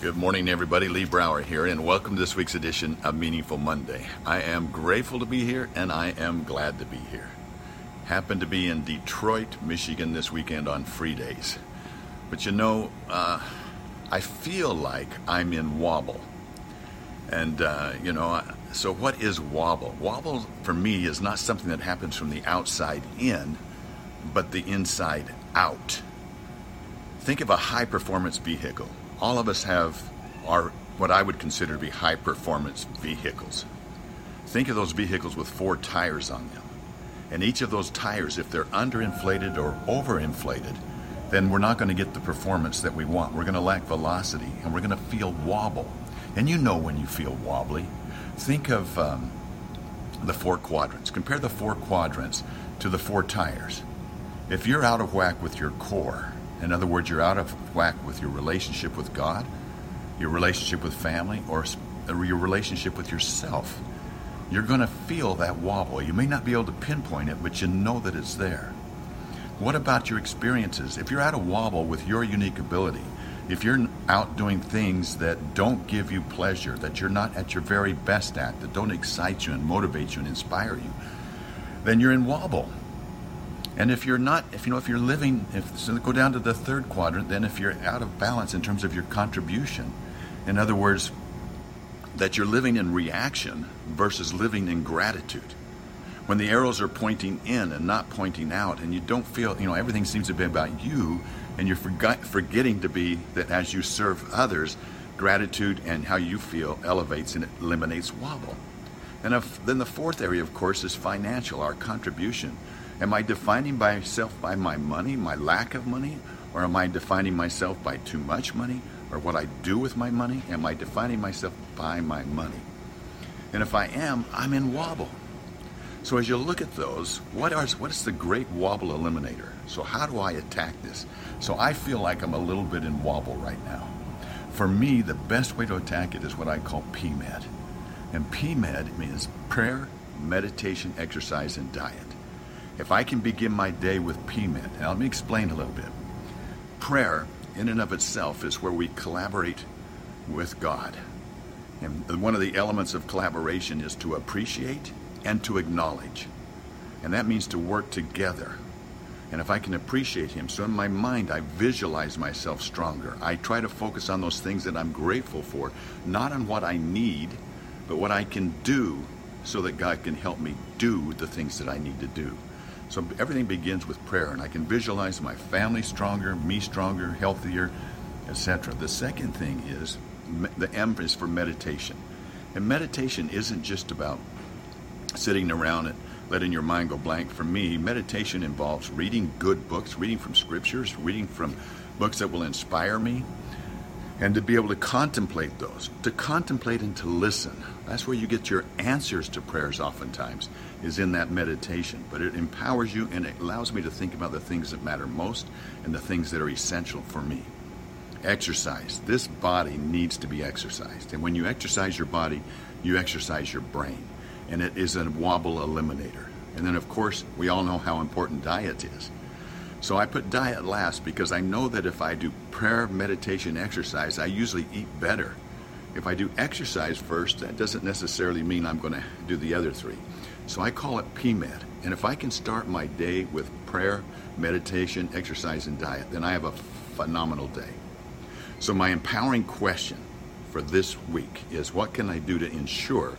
Good morning, everybody. Lee Brower here, and welcome to this week's edition of Meaningful Monday. I am grateful to be here, and I am glad to be here. Happened to be in Detroit, Michigan this weekend on free days. But you know, uh, I feel like I'm in wobble. And, uh, you know, so what is wobble? Wobble for me is not something that happens from the outside in, but the inside out. Think of a high performance vehicle all of us have our what I would consider to be high performance vehicles. Think of those vehicles with four tires on them. And each of those tires, if they're underinflated or overinflated, then we're not going to get the performance that we want. We're going to lack velocity and we're going to feel wobble. And you know when you feel wobbly. Think of um, the four quadrants. Compare the four quadrants to the four tires. If you're out of whack with your core, in other words, you're out of whack with your relationship with God, your relationship with family, or your relationship with yourself. You're going to feel that wobble. You may not be able to pinpoint it, but you know that it's there. What about your experiences? If you're out of wobble with your unique ability, if you're out doing things that don't give you pleasure, that you're not at your very best at, that don't excite you and motivate you and inspire you, then you're in wobble. And if you're not, if you know, if you're living, if so go down to the third quadrant, then if you're out of balance in terms of your contribution, in other words, that you're living in reaction versus living in gratitude. When the arrows are pointing in and not pointing out, and you don't feel, you know, everything seems to be about you, and you're forgetting to be that as you serve others, gratitude and how you feel elevates and eliminates wobble. And if, then the fourth area, of course, is financial, our contribution. Am I defining myself by my money, my lack of money? Or am I defining myself by too much money? Or what I do with my money? Am I defining myself by my money? And if I am, I'm in wobble. So as you look at those, what, are, what is the great wobble eliminator? So how do I attack this? So I feel like I'm a little bit in wobble right now. For me, the best way to attack it is what I call PMED. And PMED means prayer, meditation, exercise, and diet. If I can begin my day with PMED, now let me explain a little bit. Prayer, in and of itself, is where we collaborate with God. And one of the elements of collaboration is to appreciate and to acknowledge. And that means to work together. And if I can appreciate Him, so in my mind I visualize myself stronger. I try to focus on those things that I'm grateful for, not on what I need, but what I can do so that God can help me do the things that I need to do. So everything begins with prayer, and I can visualize my family stronger, me stronger, healthier, etc. The second thing is the M is for meditation. And meditation isn't just about sitting around and letting your mind go blank. For me, meditation involves reading good books, reading from scriptures, reading from books that will inspire me, and to be able to contemplate those, to contemplate and to listen. That's where you get your answers to prayers oftentimes, is in that meditation. But it empowers you and it allows me to think about the things that matter most and the things that are essential for me. Exercise. This body needs to be exercised. And when you exercise your body, you exercise your brain. And it is a wobble eliminator. And then, of course, we all know how important diet is. So I put diet last because I know that if I do prayer, meditation, exercise, I usually eat better. If I do exercise first, that doesn't necessarily mean I'm going to do the other three. So I call it PMED. And if I can start my day with prayer, meditation, exercise, and diet, then I have a phenomenal day. So my empowering question for this week is what can I do to ensure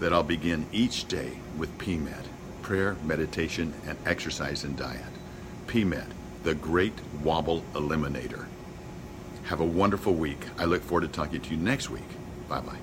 that I'll begin each day with PMED, prayer, meditation, and exercise and diet? PMED, the Great Wobble Eliminator. Have a wonderful week. I look forward to talking to you next week. Bye bye.